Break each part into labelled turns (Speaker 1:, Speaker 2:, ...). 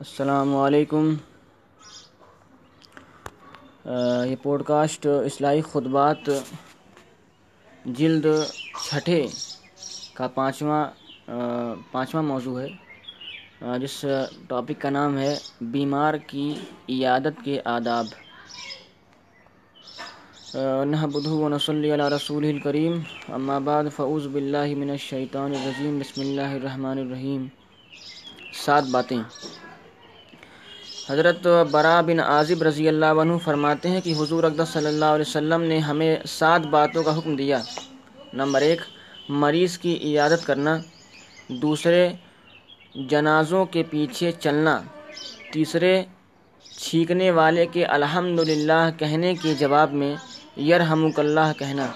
Speaker 1: السلام علیکم۔ یہ پوڈ کاسٹ اصلاحی خطبات جلد چھٹے کا پانچواں پانچواں موضوع ہے۔ جس ٹاپک کا نام ہے بیمار کی عیادت کے آداب۔ نحمده ونصلي على رسوله الكريم اما بعد، فاعوذ بالله من الشیطان الرجیم، بسم اللہ الرحمن الرحیم۔ سات باتیں۔ حضرت برا بن عازب رضی اللہ عنہ فرماتے ہیں کہ حضور اقدس صلی اللہ علیہ وسلم نے ہمیں سات باتوں کا حکم دیا۔ نمبر ایک، مریض کی عیادت کرنا۔ دوسرے، جنازوں کے پیچھے چلنا۔ تیسرے، چھینکنے والے کے الحمدللہ کہنے کے جواب میں یرحمک اللہ کہنا۔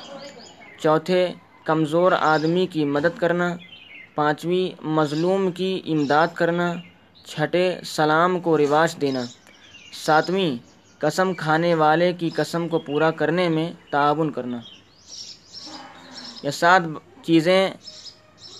Speaker 1: چوتھے، کمزور آدمی کی مدد کرنا۔ پانچویں، مظلوم کی امداد کرنا۔ چھٹے سلام کو رواج دینا۔ ساتویں، قسم کھانے والے کی قسم کو پورا کرنے میں تعاون کرنا۔ یہ سات چیزیں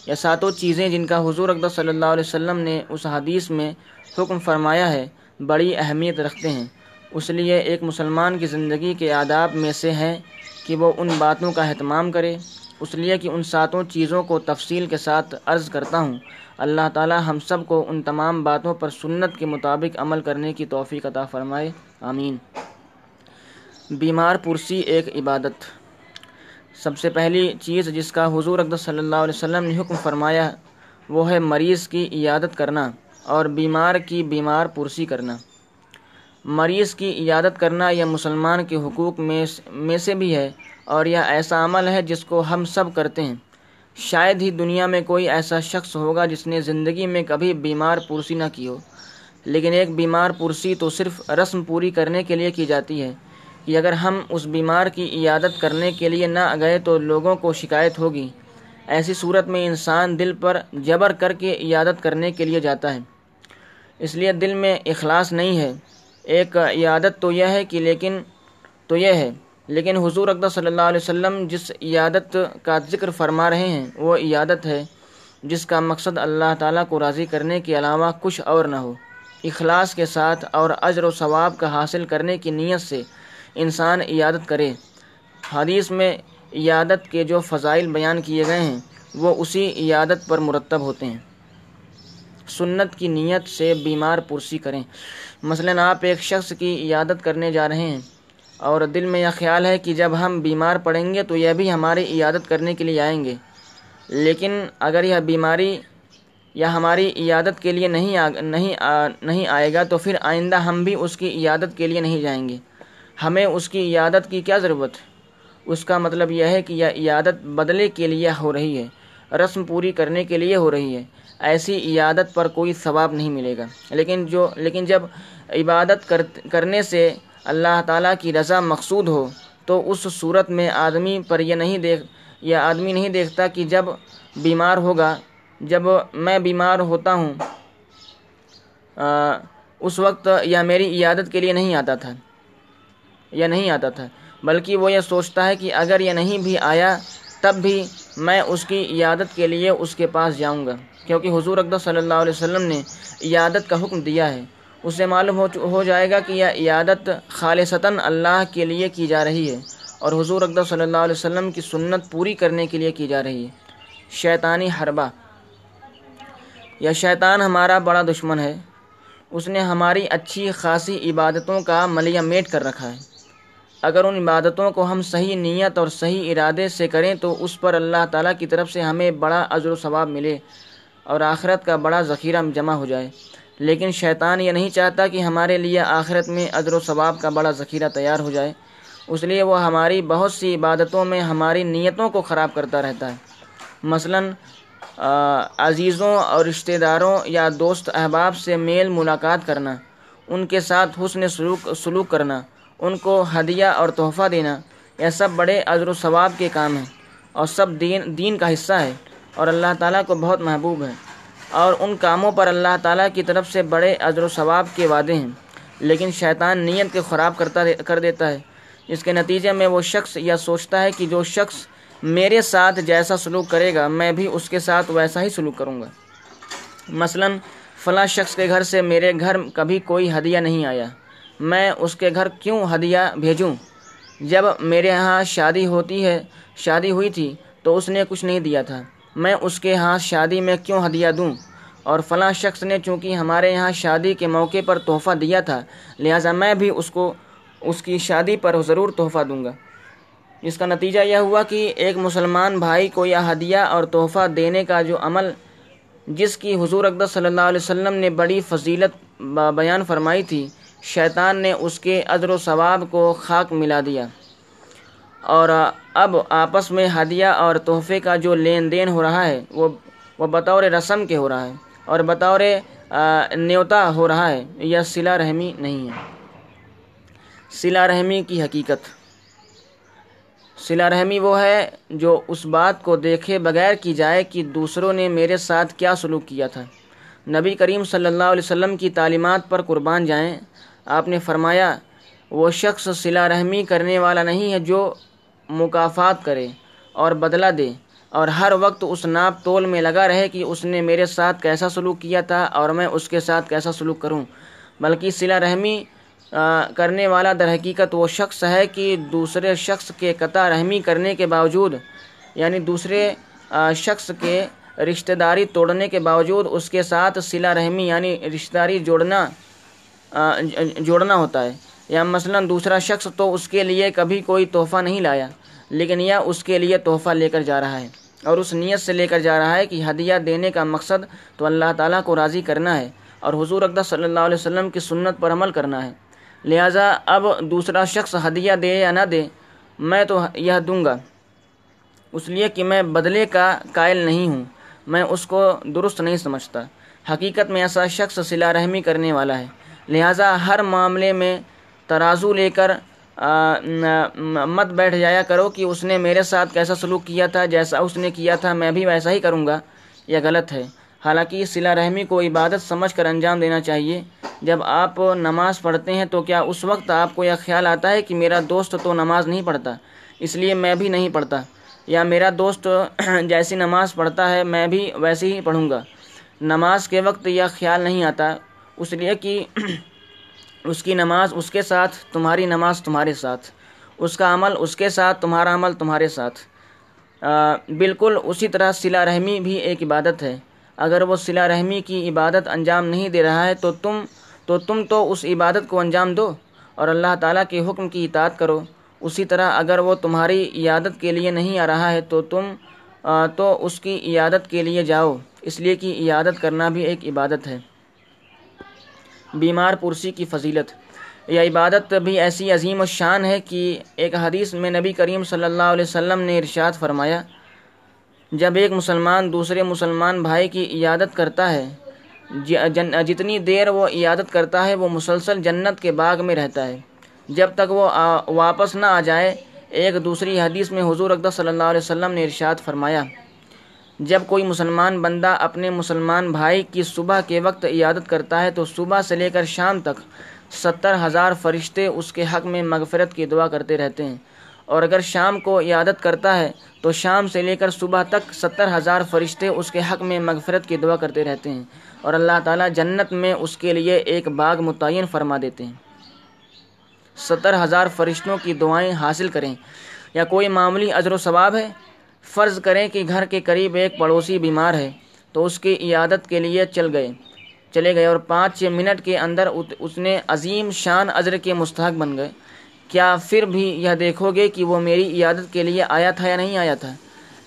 Speaker 1: یا ساتوں چیزیں جن کا حضور اقدس صلی اللہ علیہ وسلم نے اس حدیث میں حکم فرمایا ہے، بڑی اہمیت رکھتے ہیں۔ اس لیے ایک مسلمان کی زندگی کے آداب میں سے ہے کہ وہ ان باتوں کا اہتمام کرے۔ اس لیے کہ ان ساتوں چیزوں کو تفصیل کے ساتھ عرض کرتا ہوں۔ اللہ تعالی ہم سب کو ان تمام باتوں پر سنت کے مطابق عمل کرنے کی توفیق عطا فرمائے۔ آمین۔ بیمار پرسی ایک عبادت۔ سب سے پہلی چیز جس کا حضور اقدس صلی اللہ علیہ وسلم نے حکم فرمایا، وہ ہے مریض کی عیادت کرنا اور بیمار کی بیمار پرسی کرنا۔ مریض کی عیادت کرنا یہ مسلمان کے حقوق میں میں سے بھی ہے اور یہ ایسا عمل ہے جس کو ہم سب کرتے ہیں۔ شاید ہی دنیا میں کوئی ایسا شخص ہوگا جس نے زندگی میں کبھی بیمار پرسی نہ کی ہو۔ لیکن ایک بیمار پرسی تو صرف رسم پوری کرنے کے لیے کی جاتی ہے کہ اگر ہم اس بیمار کی عیادت کرنے کے لیے نہ گئے تو لوگوں کو شکایت ہوگی۔ ایسی صورت میں انسان دل پر جبر کر کے عیادت کرنے کے لیے جاتا ہے۔ اس لیے دل میں اخلاص نہیں ہے۔ ایک عیادت تو یہ ہے کہ لیکن تو یہ ہے لیکن حضور اقدس صلی اللہ علیہ وسلم جس عیادت کا ذکر فرما رہے ہیں، وہ عیادت ہے، جس کا مقصد اللہ تعالیٰ کو راضی کرنے کے علاوہ کچھ اور نہ ہو۔ اخلاص کے ساتھ اور اجر و ثواب کا حاصل کرنے کی نیت سے انسان عیادت کرے۔ حدیث میں عیادت کے جو فضائل بیان کیے گئے ہیں، وہ اسی عیادت پر مرتب ہوتے ہیں۔ سنت کی نیت سے بیمار پرسی کریں۔ مثلا آپ ایک شخص کی عیادت کرنے جا رہے ہیں اور دل میں یہ خیال ہے کہ جب ہم بیمار پڑیں گے تو یہ بھی ہماری عیادت کرنے کے لیے آئیں گے۔ لیکن اگر یہ بیماری یا ہماری عیادت کے لیے نہیں آ نہیں آ نہیں آئے گا تو پھر آئندہ ہم بھی اس کی عیادت کے لیے نہیں جائیں گے۔ ہمیں اس کی عیادت کی کیا ضرورت؟ ہے اس کا مطلب یہ ہے کہ یہ عیادت بدلے کے لیے ہو رہی ہے، رسم پوری کرنے کے لیے ہو رہی ہے۔ ایسی عیادت پر کوئی ثواب نہیں ملے گا۔ لیکن جو لیکن جب عبادت کر کرنے سے اللہ تعالیٰ کی رضا مقصود ہو، تو اس صورت میں آدمی پر یہ نہیں دیکھ، یہ آدمی نہیں دیکھتا کہ جب بیمار ہوگا، جب میں بیمار ہوتا ہوں اس وقت یا میری عیادت کے لیے نہیں آتا تھا، یا نہیں آتا تھا، بلکہ وہ یہ سوچتا ہے کہ اگر یہ نہیں بھی آیا، تب بھی میں اس کی عیادت کے لیے اس کے پاس جاؤں گا۔ کیونکہ حضور اقدس صلی اللہ علیہ وسلم نے عیادت کا حکم دیا ہے۔ اس سے معلوم ہو جائے گا کہ یہ عیادت خالصتاً اللہ کے لیے کی جا رہی ہے اور حضور اقدس صلی اللہ علیہ وسلم کی سنت پوری کرنے کے لیے کی جا رہی ہے۔ شیطانی حربہ۔ یا شیطان ہمارا بڑا دشمن ہے۔ اس نے ہماری اچھی خاصی عبادتوں کا ملیہ میٹ کر رکھا ہے۔ اگر ان عبادتوں کو ہم صحیح نیت اور صحیح ارادے سے کریں تو اس پر اللہ تعالیٰ کی طرف سے ہمیں بڑا عزر و ثواب ملے اور آخرت کا بڑا ذخیرہ جمع ہو جائے۔ لیکن شیطان یہ نہیں چاہتا کہ ہمارے لیے آخرت میں عزر و ثواب کا بڑا ذخیرہ تیار ہو جائے۔ اس لیے وہ ہماری بہت سی عبادتوں میں ہماری نیتوں کو خراب کرتا رہتا ہے۔ مثلا عزیزوں اور رشتہ داروں یا دوست احباب سے میل ملاقات کرنا، ان کے ساتھ حسن سلوک سلوک کرنا، ان کو ہدیہ اور تحفہ دینا، یہ سب بڑے عزر و ثواب کے کام ہیں۔ اور سب دین دین کا حصہ ہے اور اللہ تعالیٰ کو بہت محبوب ہے۔ اور ان کاموں پر اللہ تعالیٰ کی طرف سے بڑے عزر و ثواب کے وعدے ہیں۔ لیکن شیطان نیت کے خراب کرتا کر دیتا ہے۔ اس کے نتیجے میں وہ شخص یہ سوچتا ہے کہ جو شخص میرے ساتھ جیسا سلوک کرے گا، میں بھی اس کے ساتھ ویسا ہی سلوک کروں گا۔ مثلا، فلاں شخص کے گھر سے میرے گھر کبھی کوئی ہدیہ نہیں آیا۔ میں اس کے گھر کیوں ہدیہ بھیجوں؟ جب میرے یہاں شادی ہوتی ہے، شادی ہوئی تھی تو اس نے کچھ نہیں دیا تھا۔ میں اس کے ہاتھ شادی میں کیوں ہدیہ دوں؟ اور فلاں شخص نے چونکہ ہمارے یہاں شادی کے موقع پر تحفہ دیا تھا، لہٰذا میں بھی اس کو، اس کی شادی پر ضرور تحفہ دوں گا۔ اس کا نتیجہ یہ ہوا کہ ایک مسلمان بھائی کو یہ ہدیہ اور تحفہ دینے کا جو عمل، جس کی حضور اقدس صلی اللہ علیہ وسلم نے بڑی فضیلت بیان فرمائی تھی، شیطان نے اس کے عذر و ثواب کو خاک ملا دیا۔ اور اب آپس میں ہدیہ اور تحفے کا جو لین دین ہو رہا ہے، وہ وہ بطور رسم کے ہو رہا ہے، اور بطور نیوتا ہو رہا ہے، یہ صلہ رحمی نہیں ہے۔ صلہ رحمی کی حقیقت۔ صلہ رحمی وہ ہے جو اس بات کو دیکھے بغیر کی جائے کہ دوسروں نے میرے ساتھ کیا سلوک کیا تھا۔ نبی کریم صلی اللہ علیہ وسلم کی تعلیمات پر قربان جائیں، آپ نے فرمایا، وہ شخص صلہ رحمی کرنے والا نہیں ہے جو مکافات کرے اور بدلہ دے اور ہر وقت اس ناپ تول میں لگا رہے کہ اس نے میرے ساتھ کیسا سلوک کیا تھا اور میں اس کے ساتھ کیسا سلوک کروں۔ بلکہ صلہ رحمی کرنے والا در حقیقت وہ شخص ہے کہ دوسرے شخص کے قطع رحمی کرنے کے باوجود یعنی دوسرے شخص کے رشتہ داری توڑنے کے باوجود اس کے ساتھ صلہ رحمی یعنی رشتہ داری جوڑنا جوڑنا ہوتا ہے۔ یا مثلا دوسرا شخص تو اس کے لیے کبھی کوئی تحفہ نہیں لایا۔ لیکن یہ اس کے لیے تحفہ لے کر جا رہا ہے اور اس نیت سے لے کر جا رہا ہے کہ ہدیہ دینے کا مقصد تو اللہ تعالیٰ کو راضی کرنا ہے اور حضور اقدس صلی اللہ علیہ وسلم کی سنت پر عمل کرنا ہے۔ لہٰذا اب دوسرا شخص ہدیہ دے یا نہ دے، میں تو یہ دوں گا۔ اس لیے کہ میں بدلے کا قائل نہیں ہوں، میں اس کو درست نہیں سمجھتا۔ حقیقت میں ایسا شخص صلہ رحمی کرنے والا ہے۔ لہٰذا ہر معاملے میں ترازو لے کر مت بیٹھ جایا کرو کہ اس نے میرے ساتھ کیسا سلوک کیا تھا، جیسا اس نے کیا تھا، میں بھی ویسا ہی کروں گا۔ یہ غلط ہے۔ حالانکہ صلہ رحمی کو عبادت سمجھ کر انجام دینا چاہیے۔ جب آپ نماز پڑھتے ہیں تو کیا اس وقت آپ کو یہ خیال آتا ہے کہ میرا دوست تو نماز نہیں پڑھتا، اس لیے میں بھی نہیں پڑھتا؟ یا میرا دوست جیسی نماز پڑھتا ہے، میں بھی ویسے ہی پڑھوں گا؟ نماز کے وقت یہ خیال نہیں آتا، اس لیے کہ اس کی نماز اس کے ساتھ، تمہاری نماز تمہارے ساتھ۔ اس کا عمل اس کے ساتھ، تمہارا عمل تمہارے ساتھ۔ بالکل اسی طرح صلہ رحمی بھی ایک عبادت ہے۔ اگر وہ صلہ رحمی کی عبادت انجام نہیں دے رہا ہے، تو تم تو تم تو اس عبادت کو انجام دو اور اللہ تعالیٰ کے حکم کی اطاعت کرو۔ اسی طرح اگر وہ تمہاری عیادت کے لیے نہیں آ رہا ہے، تو تم تو اس کی عیادت کے لیے جاؤ۔ اس لیے کہ عیادت کرنا بھی ایک عبادت ہے۔ بیمار پرسی کی فضیلت۔ یہ عبادت بھی ایسی عظیم و شان ہے کہ ایک حدیث میں نبی کریم صلی اللہ علیہ وسلم نے ارشاد فرمایا، جب ایک مسلمان دوسرے مسلمان بھائی کی عیادت کرتا ہے جی- جتنی دیر وہ عیادت کرتا ہے، وہ مسلسل جنت کے باغ میں رہتا ہے۔ جب تک وہ واپس نہ آ جائے، ایک دوسری حدیث میں حضور اقدس صلی اللہ علیہ وسلم نے ارشاد فرمایا۔ جب کوئی مسلمان بندہ اپنے مسلمان بھائی کی صبح کے وقت عیادت کرتا ہے تو صبح سے لے کر شام تک ستر ہزار فرشتے اس کے حق میں مغفرت کی دعا کرتے رہتے ہیں۔ اور اگر شام کو عیادت کرتا ہے تو شام سے لے کر صبح تک ستر ہزار فرشتے اس کے حق میں مغفرت کی دعا کرتے رہتے ہیں۔ اور اللہ تعالیٰ جنت میں اس کے لیے ایک باغ متعین فرما دیتے ہیں۔ ستر ہزار فرشتوں کی دعائیں حاصل کریں۔ یا کوئی معمولی اجر و ثواب ہے؟ فرض کریں کہ گھر کے قریب ایک پڑوسی بیمار ہے تو اس کی عیادت کے لیے چل گئے۔ چلے گئے اور پانچ چھ منٹ کے اندر اس نے عظیم شان اجر کے مستحق بن گئے۔ کیا پھر بھی یہ دیکھو گے کہ وہ میری عیادت کے لیے آیا تھا یا نہیں آیا تھا؟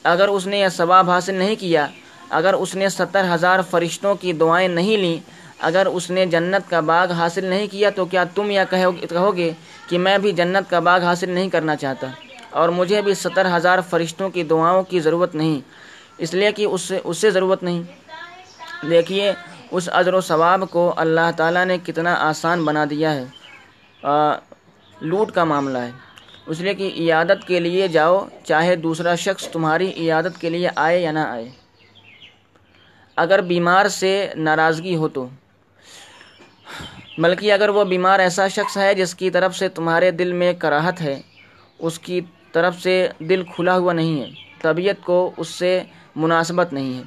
Speaker 1: اگر اس نے یہ ثواب حاصل نہیں کیا، اگر اس نے ستر ہزار فرشتوں کی دعائیں نہیں لیں، اگر اس نے جنت کا باغ حاصل نہیں کیا تو کیا تم یا کہو گے کہ میں بھی جنت کا باغ حاصل نہیں کرنا چاہتا؟ اور مجھے بھی ستر ہزار فرشتوں کی دعاؤں کی ضرورت نہیں، اس لیے کہ اس سے اس سے ضرورت نہیں۔ دیکھیے، اس اجر و ثواب کو اللہ تعالیٰ نے کتنا آسان بنا دیا ہے۔ لوٹ کا معاملہ ہے۔ اس لیے کہ عیادت کے لیے جاؤ، چاہے دوسرا شخص تمہاری عیادت کے لیے آئے یا نہ آئے۔ اگر بیمار سے ناراضگی ہو تو۔ بلکہ اگر وہ بیمار ایسا شخص ہے جس کی طرف سے تمہارے دل میں کراہت ہے، اس کی طرف سے دل کھلا ہوا نہیں ہے، طبیعت کو اس سے مناسبت نہیں ہے۔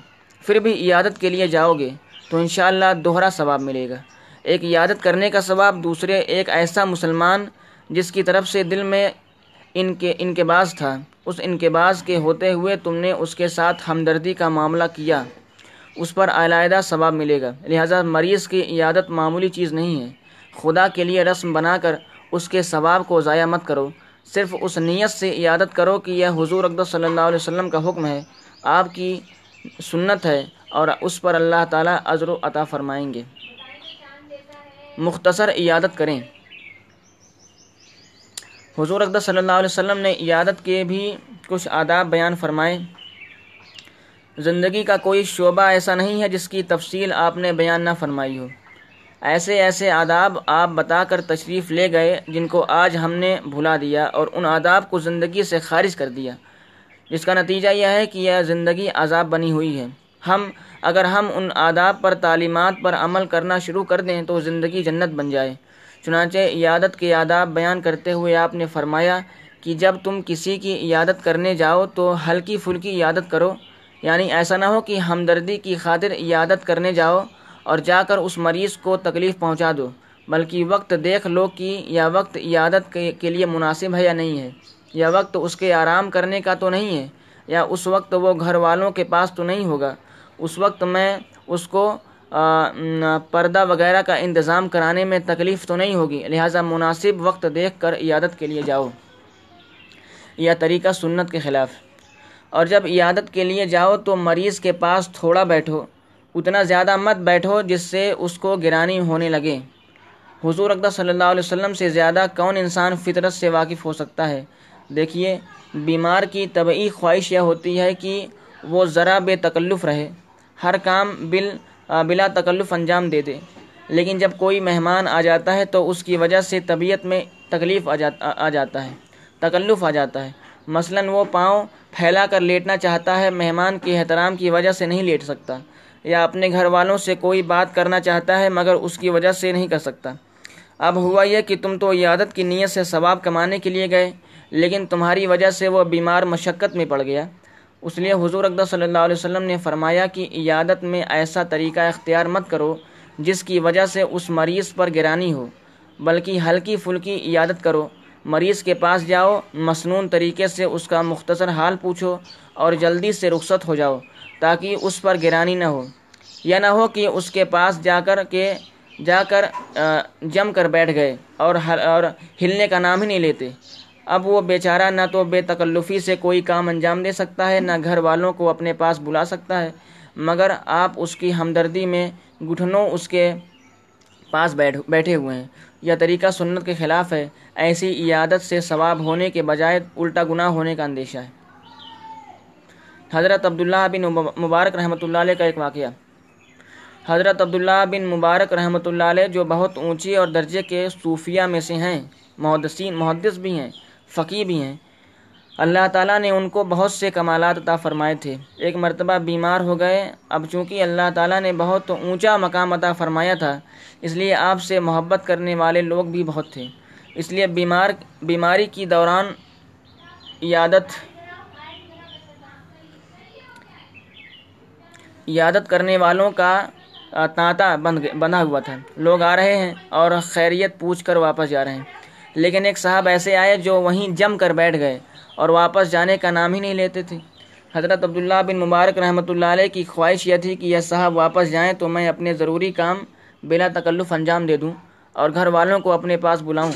Speaker 1: پھر بھی عیادت کے لیے جاؤ گے تو انشاءاللہ دوہرا ثواب ملے گا۔ ایک عیادت کرنے کا ثواب، دوسرے ایک ایسا مسلمان جس کی طرف سے دل میں ان کے ان کے باز تھا۔ اس ان کے باز کے ہوتے ہوئے تم نے اس کے ساتھ ہمدردی کا معاملہ کیا۔ اس پر علیحدہ ثواب ملے گا۔ لہٰذا مریض کی عیادت معمولی چیز نہیں ہے۔ خدا کے لیے رسم بنا کر اس کے ثواب کو ضائع مت کرو۔ صرف اس نیت سے عیادت کرو کہ یہ حضور اقدس صلی اللہ علیہ وسلم کا حکم ہے، آپ کی سنت ہے اور اس پر اللہ تعالیٰ عذر و عطا فرمائیں گے۔ مختصر عیادت کریں۔ حضور اقدس صلی اللہ علیہ وسلم نے عیادت کے بھی کچھ آداب بیان فرمائے۔ زندگی کا کوئی شعبہ ایسا نہیں ہے جس کی تفصیل آپ نے بیان نہ فرمائی ہو۔ ایسے ایسے آداب آپ بتا کر تشریف لے گئے جن کو آج ہم نے بھلا دیا اور ان آداب کو زندگی سے خارج کر دیا۔ جس کا نتیجہ یہ ہے کہ یہ زندگی عذاب بنی ہوئی ہے۔ ہم، اگر ہم ان آداب پر تعلیمات پر عمل کرنا شروع کر دیں تو زندگی جنت بن جائے۔ چنانچہ عیادت کے آداب بیان کرتے ہوئے آپ نے فرمایا کہ جب تم کسی کی عیادت کرنے جاؤ تو ہلکی پھلکی عیادت کرو۔ یعنی ایسا نہ ہو کہ ہمدردی کی خاطر عیادت کرنے جاؤ۔ اور جا کر اس مریض کو تکلیف پہنچا دو، بلکہ وقت دیکھ لو کہ یا وقت عیادت کے لیے مناسب ہے یا نہیں ہے۔ یا وقت اس کے آرام کرنے کا تو نہیں ہے، یا اس وقت وہ گھر والوں کے پاس تو نہیں ہوگا۔ اس وقت میں اس کو پردہ وغیرہ کا انتظام کرانے میں تکلیف تو نہیں ہوگی، لہٰذا مناسب وقت دیکھ کر عیادت کے لیے جاؤ۔ یا طریقہ سنت کے خلاف۔ اور جب عیادت کے لیے جاؤ تو مریض کے پاس تھوڑا بیٹھو۔ اتنا زیادہ مت بیٹھو جس سے اس کو گرانی ہونے لگے۔ حضور اقدس صلی اللہ علیہ وسلم سے زیادہ کون انسان فطرت سے واقف ہو سکتا ہے؟ دیکھیے، بیمار کی طبعی خواہش یہ ہوتی ہے کہ وہ ذرا بے تکلف رہے، ہر کام بل، بلا تکلف انجام دے دے۔ لیکن جب کوئی مہمان آ جاتا ہے تو اس کی وجہ سے طبیعت میں تکلیف آ جاتا آ جاتا ہے، تکلف آ جاتا ہے۔ مثلا وہ پاؤں پھیلا کر لیٹنا چاہتا ہے، مہمان کے احترام کی وجہ سے نہیں لیٹ سکتا۔ یا اپنے گھر والوں سے کوئی بات کرنا چاہتا ہے مگر اس کی وجہ سے نہیں کر سکتا۔ اب ہوا یہ کہ تم تو عیادت کی نیت سے ثواب کمانے کے لیے گئے، لیکن تمہاری وجہ سے وہ بیمار مشقت میں پڑ گیا۔ اس لیے حضور اقدس صلی اللہ علیہ وسلم نے فرمایا کہ عیادت میں ایسا طریقہ اختیار مت کرو جس کی وجہ سے اس مریض پر گرانی ہو، بلکہ ہلکی پھلکی عیادت کرو۔ مریض کے پاس جاؤ، مصنون طریقے سے اس کا مختصر حال پوچھو اور جلدی سے رخصت ہو جاؤ۔ تاکہ اس پر گرانی نہ ہو، یا نہ ہو کہ اس کے پاس جا کر کے، جا کر جم کر بیٹھ گئے اور اور ہلنے کا نام ہی نہیں لیتے۔ اب وہ بیچارہ نہ تو بے تکلفی سے کوئی کام انجام دے سکتا ہے، نہ گھر والوں کو اپنے پاس بلا سکتا ہے، مگر آپ اس کی ہمدردی میں گھٹنوں اس کے پاس بیٹھ، بیٹھے ہوئے ہیں۔ یہ طریقہ سنت کے خلاف ہے۔ ایسی عیادت سے ثواب ہونے کے بجائے الٹا گناہ ہونے کا اندیشہ ہے۔ حضرت عبداللہ بن مبارک رحمۃ اللہ علیہ کا ایک واقعہ۔ حضرت عبداللہ بن مبارک رحمۃ اللہ علیہ جو بہت اونچی اور درجے کے صوفیہ میں سے ہیں، محدثین، محدث بھی ہیں فقی بھی ہیں، اللہ تعالیٰ نے ان کو بہت سے کمالات عطا فرمائے تھے۔ ایک مرتبہ بیمار ہو گئے، اب چونکہ اللہ تعالیٰ نے بہت اونچا مقام عطا فرمایا تھا، اس لیے آپ سے محبت کرنے والے لوگ بھی بہت تھے۔ اس لیے بیمار بیماری کی دوران عیادت عیادت کرنے والوں کا تانتا بند، بندھا ہوا تھا۔ لوگ آ رہے ہیں اور خیریت پوچھ کر واپس جا رہے ہیں۔ لیکن ایک صاحب ایسے آئے جو وہیں جم کر بیٹھ گئے اور واپس جانے کا نام ہی نہیں لیتے تھے۔ حضرت عبداللہ بن مبارک رحمۃ اللہ علیہ کی خواہش یہ تھی کہ یہ صاحب واپس جائیں تو میں اپنے ضروری کام بلا تکلف انجام دے دوں اور گھر والوں کو اپنے پاس بلاؤں۔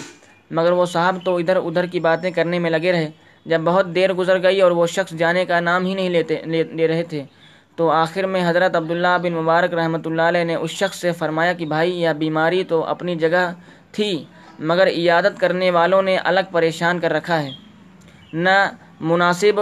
Speaker 1: مگر وہ صاحب تو ادھر ادھر کی باتیں کرنے میں لگے رہے۔ جب بہت دیر گزر گئی اور وہ شخص جانے کا نام ہی نہیں لیتے لے رہے تھے۔ تو آخر میں حضرت عبداللہ بن مبارک رحمۃ اللہ علیہ نے اس شخص سے فرمایا کہ بھائی، یہ بیماری تو اپنی جگہ تھی، مگر عیادت کرنے والوں نے الگ پریشان کر رکھا ہے۔ نہ مناسب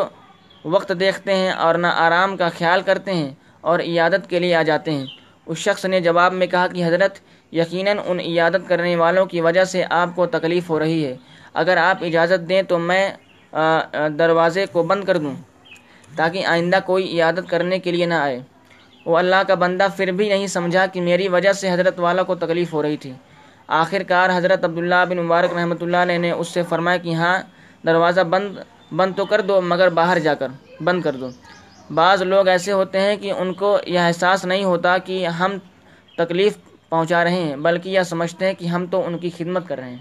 Speaker 1: وقت دیکھتے ہیں اور نہ آرام کا خیال کرتے ہیں اور عیادت کے لیے آ جاتے ہیں۔ اس شخص نے جواب میں کہا کہ حضرت، یقیناً ان عیادت کرنے والوں کی وجہ سے آپ کو تکلیف ہو رہی ہے۔ اگر آپ اجازت دیں تو میں دروازے کو بند کر دوں۔ تاکہ آئندہ کوئی عیادت کرنے کے لیے نہ آئے۔ وہ اللہ کا بندہ پھر بھی نہیں سمجھا کہ میری وجہ سے حضرت والا کو تکلیف ہو رہی تھی۔ آخر کار حضرت عبداللہ بن مبارک رحمۃ اللہ علیہ نے اس سے فرمایا کہ ہاں دروازہ بند بند تو کر دو، مگر باہر جا کر، بند کر دو۔ بعض لوگ ایسے ہوتے ہیں کہ ان کو یہ احساس نہیں ہوتا کہ ہم تکلیف پہنچا رہے ہیں، بلکہ یہ سمجھتے ہیں کہ ہم تو ان کی خدمت کر رہے ہیں۔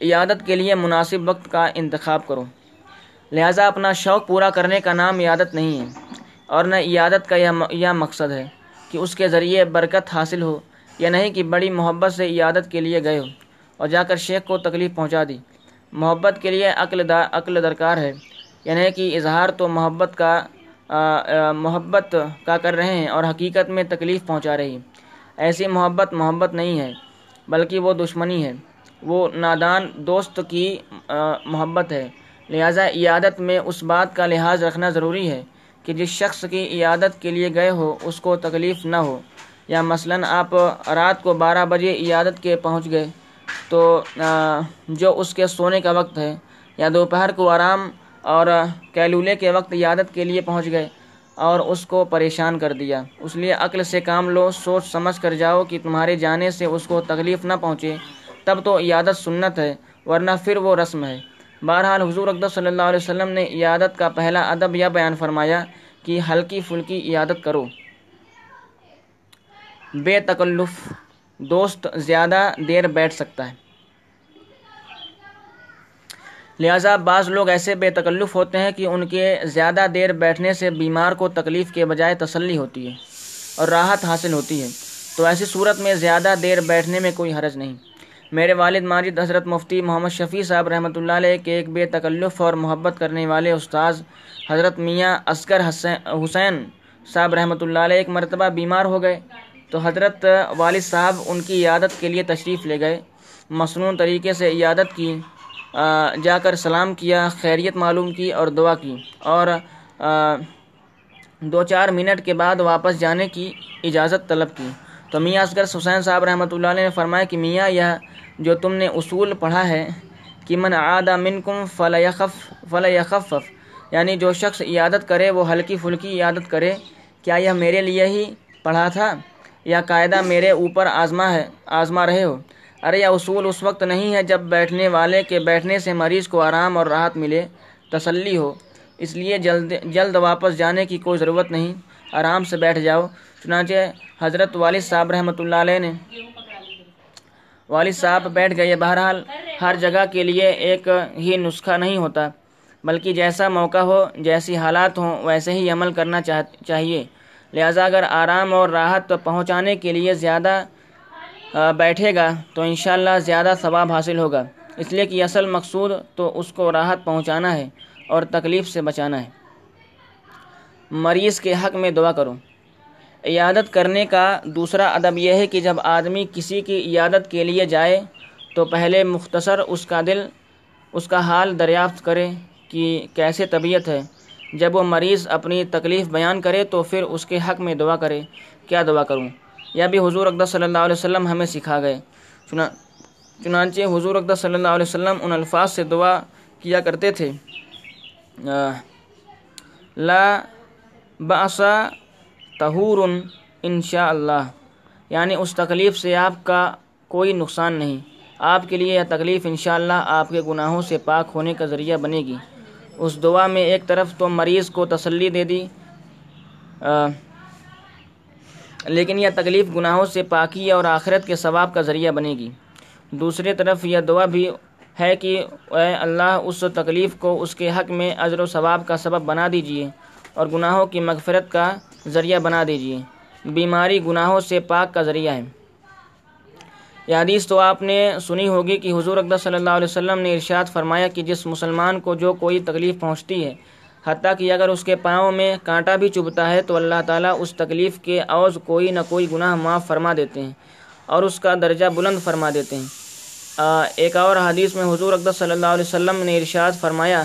Speaker 1: عیادت کے لیے مناسب وقت کا انتخاب کرو۔ لہٰذا اپنا شوق پورا کرنے کا نام عیادت نہیں ہے اور نہ عیادت کا یہ مقصد ہے کہ اس کے ذریعے برکت حاصل ہو یا نہیں کہ بڑی محبت سے عیادت کے لیے گئے ہو اور جا کر شیخ کو تکلیف پہنچا دی۔ محبت کے لیے عقل دا، عقل درکار ہے۔ یعنی کہ اظہار تو محبت کا محبت کا کر رہے ہیں اور حقیقت میں تکلیف پہنچا رہی ایسی محبت محبت نہیں ہے، بلکہ وہ دشمنی ہے۔ وہ نادان دوست کی محبت ہے۔ لہٰذا عیادت میں اس بات کا لحاظ رکھنا ضروری ہے کہ جس شخص کی عیادت کے لیے گئے ہو، اس کو تکلیف نہ ہو۔ یا مثلا آپ رات کو بارہ بجے عیادت کے پہنچ گئے تو جو اس کے سونے کا وقت ہے، یا دوپہر کو آرام اور کیلولے کے وقت عیادت کے لیے پہنچ گئے اور اس کو پریشان کر دیا۔ اس لیے عقل سے کام لو، سوچ سمجھ کر جاؤ کہ تمہارے جانے سے اس کو تکلیف نہ پہنچے، تب تو عیادت سنت ہے، ورنہ پھر وہ رسم ہے۔ بہرحال حضور اقدس صلی اللہ علیہ وسلم نے عیادت کا پہلا ادب یا بیان فرمایا کہ ہلکی پھلکی عیادت کرو۔ بے تکلف، دوست زیادہ دیر بیٹھ سکتا ہے۔ لہٰذا بعض لوگ ایسے بے تکلف ہوتے ہیں کہ ان کے زیادہ دیر بیٹھنے سے بیمار کو تکلیف کے بجائے تسلی ہوتی ہے اور راحت حاصل ہوتی ہے۔ تو ایسی صورت میں زیادہ دیر بیٹھنے میں کوئی حرج نہیں۔ میرے والد ماجد حضرت مفتی محمد شفیع صاحب رحمۃ اللہ علیہ کے ایک بے تکلف اور محبت کرنے والے استاذ حضرت میاں اصغر حسین صاحب رحمۃ اللہ علیہ ایک مرتبہ بیمار ہو گئے تو حضرت والد صاحب ان کی عیادت کے لیے تشریف لے گئے۔ مصنون طریقے سے عیادت کی جا کر سلام کیا، خیریت معلوم کی اور دعا کی اور دو چار منٹ کے بعد واپس جانے کی اجازت طلب کی۔ تو میاں اصغر حسین صاحب رحمۃ اللہ علیہ نے فرمایا کہ میاں، یہ جو تم نے اصول پڑھا ہے کہ من عادہ من کم فلیخف یعنی جو شخص عیادت کرے، وہ ہلکی پھلکی عیادت کرے، کیا یہ میرے لیے ہی پڑھا تھا؟ یا قاعدہ میرے اوپر آزما ہے، آزما رہے ہو؟ ارے یہ اصول اس وقت نہیں ہے جب بیٹھنے والے کے بیٹھنے سے مریض کو آرام اور راحت ملے، تسلی ہو۔ اس لیے جلد جلد واپس جانے کی کوئی ضرورت نہیں، آرام سے بیٹھ جاؤ۔ چنانچہ حضرت والد صاحب رحمۃ اللہ علیہ نے والد صاحب بیٹھ گئے۔ بہرحال ہر جگہ کے لیے ایک ہی نسخہ نہیں ہوتا، بلکہ جیسا موقع ہو، جیسی حالات ہوں، ویسے ہی عمل کرنا چاہیے۔ لہذا اگر آرام اور راحت پہنچانے کے لیے زیادہ بیٹھے گا، تو انشاءاللہ زیادہ ثواب حاصل ہوگا۔ اس لیے کہ اصل مقصود تو اس کو راحت پہنچانا ہے اور تکلیف سے بچانا ہے۔ مریض کے حق میں دعا کرو عیادت کرنے کا دوسرا ادب یہ ہے کہ جب آدمی کسی کی عیادت کے لیے جائے تو پہلے مختصر اس کا دل، اس کا حال دریافت کرے کہ کیسے طبیعت ہے۔ جب وہ مریض اپنی تکلیف بیان کرے تو پھر اس کے حق میں دعا کرے۔ کیا دعا کروں؟ یا بھی حضور اقدس صلی اللہ علیہ وسلم ہمیں سکھا گئے۔ چنانچہ حضور اقدس صلی اللہ علیہ وسلم ان الفاظ سے دعا کیا کرتے تھے۔ لا باسا تہور ان شاء اللہ یعنی اس تکلیف سے آپ کا کوئی نقصان نہیں۔ آپ کے لیے یہ تکلیف انشاءاللہ اللہ آپ کے گناہوں سے پاک ہونے کا ذریعہ بنے گی۔ اس دعا میں ایک طرف تو مریض کو تسلی دے دی لیکن یہ تکلیف گناہوں سے پاکی اور آخرت کے ثواب کا ذریعہ بنے گی۔ دوسری طرف یہ دعا بھی ہے کہ اے اللہ، اس تکلیف کو اس کے حق میں اجر و ثواب کا سبب بنا دیجیے اور گناہوں کی مغفرت کا ذریعہ بنا دیجیے بیماری گناہوں سے پاک کا ذریعہ ہے۔ یہ حدیث تو آپ نے سنی ہوگی کہ حضور اقدس صلی اللہ علیہ وسلم نے ارشاد فرمایا کہ جس مسلمان کو جو کوئی تکلیف پہنچتی ہے، حتیٰ کہ اگر اس کے پاؤں میں کانٹا بھی چبھتا ہے تو اللہ تعالیٰ اس تکلیف کے عوض کوئی نہ کوئی گناہ معاف فرما دیتے ہیں اور اس کا درجہ بلند فرما دیتے ہیں۔ ایک اور حدیث میں حضور اقدس صلی اللہ علیہ وسلم نے ارشاد فرمایا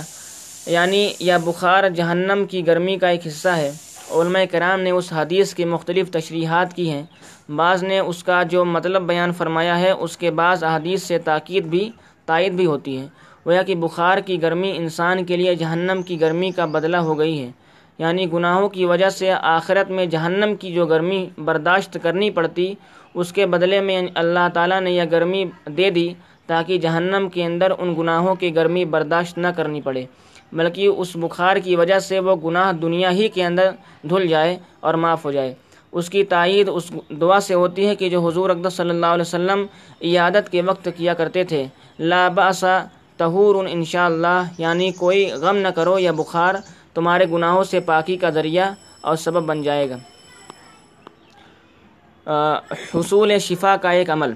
Speaker 1: یعنی یہ بخار جہنم کی گرمی کا ایک حصہ ہے۔ علماء کرام نے اس حدیث کی مختلف تشریحات کی ہیں۔ بعض نے اس کا جو مطلب بیان فرمایا ہے، اس کے بعض احادیث سے تاکید بھی، تائید بھی ہوتی ہے وہ کہ بخار کی گرمی انسان کے لیے جہنم کی گرمی کا بدلہ ہو گئی ہے۔ یعنی گناہوں کی وجہ سے آخرت میں جہنم کی جو گرمی برداشت کرنی پڑتی، اس کے بدلے میں اللہ تعالیٰ نے یہ گرمی دے دی تاکہ جہنم کے اندر ان گناہوں کی گرمی برداشت نہ کرنی پڑے۔ بلکہ اس بخار کی وجہ سے وہ گناہ دنیا ہی کے اندر دھل جائے اور معاف ہو جائے۔ اس کی تائید، اس دعا سے ہوتی ہے کہ جو حضور اقدس صلی اللہ علیہ وسلم عیادت کے وقت کیا کرتے تھے، لا باسا تہور ان شاء اللہ یعنی کوئی غم نہ کرو یا بخار تمہارے گناہوں سے پاکی کا ذریعہ اور سبب بن جائے گا۔ حصول شفا کا ایک عمل۔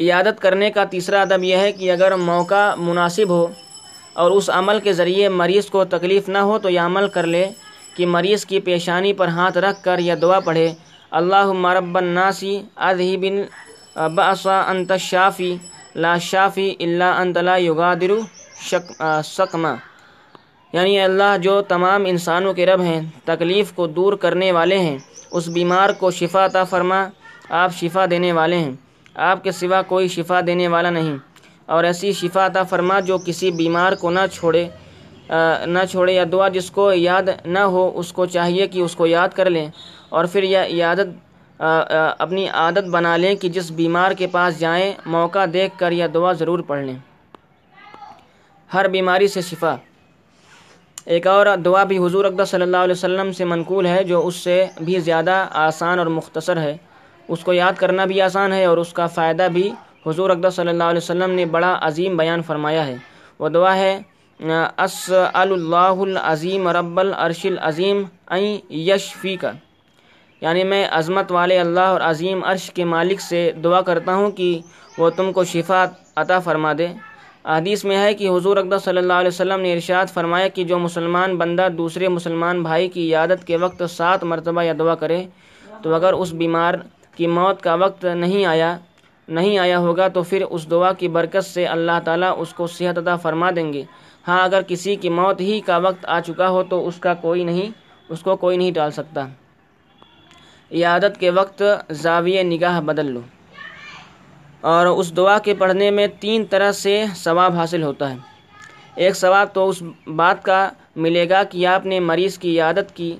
Speaker 1: عیادت کرنے کا تیسرا ادب یہ ہے کہ اگر موقع مناسب ہو اور اس عمل کے ذریعے مریض کو تکلیف نہ ہو تو یہ عمل کر لے کہ مریض کی پیشانی پر ہاتھ رکھ کر یا دعا پڑھے۔ اللہ مرب الناسی ادہی بن باسا انت شافی لا شافی اللہ انت لا یغادر شک سکما یعنی اللہ جو تمام انسانوں کے رب ہیں، تکلیف کو دور کرنے والے ہیں، اس بیمار کو شفا عطا فرما، آپ شفا دینے والے ہیں۔ آپ کے سوا کوئی شفا دینے والا نہیں۔ اور ایسی شفا عطا فرما جو کسی بیمار کو نہ چھوڑے نہ چھوڑے یا دعا جس کو یاد نہ ہو، اس کو چاہیے کہ اس کو یاد کر لیں اور پھر یہ عادت اپنی عادت بنا لیں کہ جس بیمار کے پاس جائیں، موقع دیکھ کر یہ دعا ضرور پڑھ لیں۔ ہر بیماری سے شفا۔ ایک اور دعا بھی حضور اقدس صلی اللہ علیہ وسلم سے منقول ہے جو اس سے بھی زیادہ آسان اور مختصر ہے۔ اس کو یاد کرنا بھی آسان ہے اور اس کا فائدہ بھی حضور اقدس صلی اللہ علیہ وسلم نے بڑا عظیم بیان فرمایا ہے۔ وہ دعا ہے اس اللہ العظیم رب العرش العظیم این یشفی کا یعنی میں عظمت والے اللہ اور عظیم عرش کے مالک سے دعا کرتا ہوں کہ وہ تم کو شفا عطا فرما دے۔ حدیث میں ہے کہ حضور اقدس صلی اللہ علیہ وسلم نے ارشاد فرمایا کہ جو مسلمان بندہ دوسرے مسلمان بھائی کی عادت کے وقت سات مرتبہ یا دعا کرے، تو اگر اس بیمار کی موت کا وقت نہیں آیا نہیں آیا ہوگا تو پھر اس دعا کی برکت سے اللہ تعالیٰ اس کو صحت عطا فرما دیں گے۔ ہاں اگر کسی کی موت ہی کا وقت آ چکا ہو تو اس کا کوئی نہیں، اس کو کوئی نہیں ڈال سکتا۔ عادت کے وقت زاویہ نگاہ بدل لو۔ اور اس دعا کے پڑھنے میں تین طرح سے ثواب حاصل ہوتا ہے۔ ایک ثواب تو اس بات کا ملے گا کہ آپ نے مریض کی عادت کی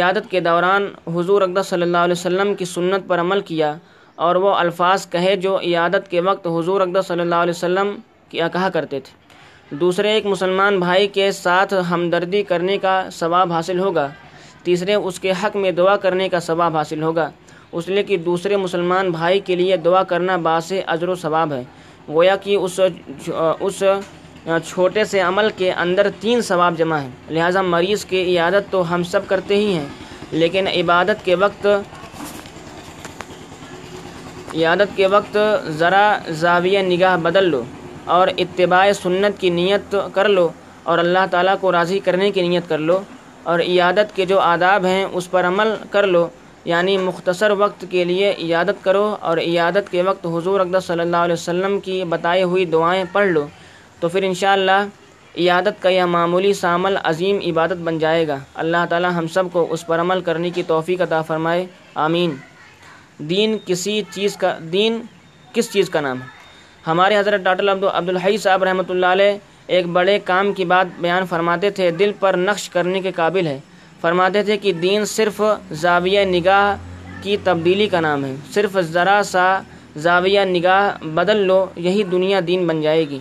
Speaker 1: عادت کے دوران حضور اقدس صلی اللہ علیہ وسلم کی سنت پر عمل کیا۔ اور وہ الفاظ کہے جو عیادت کے وقت حضور اقدس صلی اللہ علیہ وسلم کیا کہا کرتے تھے۔ دوسرے ایک مسلمان بھائی کے ساتھ ہمدردی کرنے کا ثواب حاصل ہوگا۔ تیسرے، اس کے حق میں دعا کرنے کا ثواب حاصل ہوگا۔ اس لیے کہ دوسرے مسلمان بھائی کے لیے دعا کرنا باعث اجر و ثواب ہے۔ گویا کہ اس اس چھوٹے سے عمل کے اندر تین ثواب جمع ہیں۔ لہٰذا مریض کی عیادت تو ہم سب کرتے ہی ہیں، لیکن عبادت کے وقت عیادت کے وقت ذرا زاویہ نگاہ بدل لو اور اتباع سنت کی نیت کر لو اور اللہ تعالیٰ کو راضی کرنے کی نیت کر لو اور عیادت کے جو آداب ہیں اس پر عمل کر لو یعنی مختصر وقت کے لیے عیادت کرو اور عیادت کے وقت حضور اقدس صلی اللہ علیہ وسلم کی بتائی ہوئی دعائیں پڑھ لو، تو پھر انشاءاللہ عیادت کا یہ معمولی سا عمل عظیم عبادت بن جائے گا۔ اللہ تعالیٰ ہم سب کو اس پر عمل کرنے کی توفیق عطا فرمائے، آمین۔ دین کسی چیز کا دین کس چیز کا نام ہے؟ ہمارے حضرت ڈاکٹر عبد عبدالحی صاحب رحمۃ اللہ علیہ ایک بڑے کام کی بات بیان فرماتے تھے، دل پر نقش کرنے کے قابل ہے فرماتے تھے کہ دین صرف زاویہ نگاہ کی تبدیلی کا نام ہے۔ صرف ذرا سا زاویہ نگاہ بدل لو، یہی دنیا دین بن جائے گی۔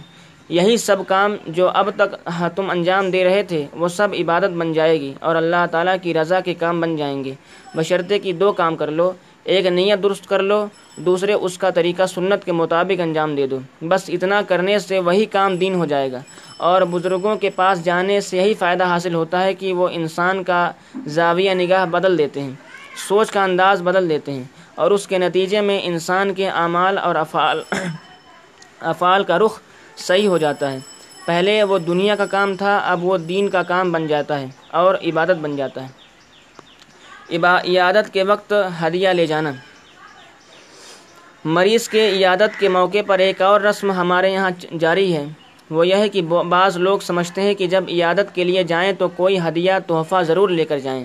Speaker 1: یہی سب کام جو اب تک تم انجام دے رہے تھے، وہ سب عبادت بن جائے گی اور اللہ تعالیٰ کی رضا کے کام بن جائیں گے۔ بشرطے کی دو کام کر لو ایک نیت درست کر لو، دوسرے اس کا طریقہ سنت کے مطابق انجام دے دو۔ بس اتنا کرنے سے وہی کام دین ہو جائے گا۔ اور بزرگوں کے پاس جانے سے یہی فائدہ حاصل ہوتا ہے کہ وہ انسان کا زاویہ نگاہ بدل دیتے ہیں، سوچ کا انداز بدل دیتے ہیں۔ اور اس کے نتیجے میں انسان کے اعمال اور افعال افعال کا رخ صحیح ہو جاتا ہے۔ پہلے وہ دنیا کا کام تھا، اب وہ دین کا کام بن جاتا ہے اور عبادت بن جاتا ہے۔ عیادت کے وقت ہدیہ لے جانا۔ مریض کے عیادت کے موقع پر ایک اور رسم ہمارے یہاں جاری ہے۔ وہ یہ ہے کہ بعض لوگ سمجھتے ہیں کہ جب عیادت کے لیے جائیں تو کوئی ہدیہ، تحفہ ضرور لے کر جائیں۔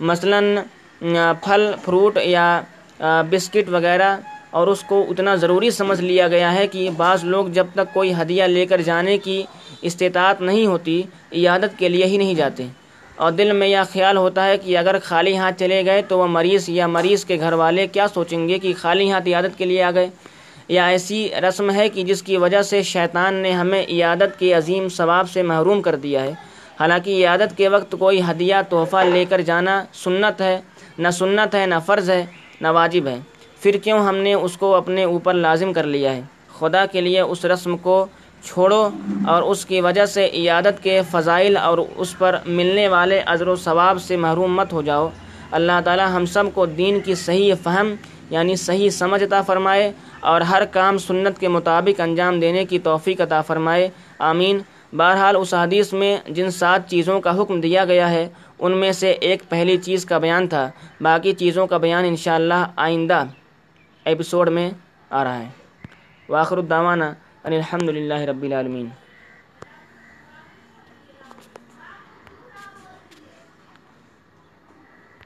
Speaker 1: مثلا پھل، فروٹ یا بسکٹ وغیرہ، اور اس کو اتنا ضروری سمجھ لیا گیا ہے کہ بعض لوگ جب تک کوئی ہدیہ لے کر جانے کی استطاعت نہیں ہوتی، عیادت کے لیے ہی نہیں جاتے۔ اور دل میں یہ خیال ہوتا ہے کہ اگر خالی ہاتھ چلے گئے تو وہ مریض یا مریض کے گھر والے کیا سوچیں گے کہ خالی ہاتھ عیادت کے لیے آ گئے؟ یا ایسی رسم ہے کہ جس کی وجہ سے شیطان نے ہمیں عیادت کے عظیم ثواب سے محروم کر دیا ہے؟ حالانکہ عیادت کے وقت کوئی ہدیہ، تحفہ لے کر جانا سنت ہے، نہ سنت ہے، نہ فرض ہے، نہ واجب ہے۔ پھر کیوں ہم نے اس کو اپنے اوپر لازم کر لیا ہے؟ خدا کے لیے اس رسم کو چھوڑو اور اس کی وجہ سے عیادت کے فضائل اور اس پر ملنے والے اجر و ثواب سے محروم مت ہو جاؤ۔ اللہ تعالی ہم سب کو دین کی صحیح فہم یعنی صحیح سمجھ عطا فرمائے اور ہر کام سنت کے مطابق انجام دینے کی توفیق عطا فرمائے۔ آمین۔ بہرحال اس حدیث میں جن سات چیزوں کا حکم دیا گیا ہے، ان میں سے ایک پہلی چیز کا بیان تھا۔ باقی چیزوں کا بیان انشاءاللہ آئندہ ایپیسوڈ میں آ رہا ہے۔ واخر الدعوانا۔ الحمد للہ رب العالمین۔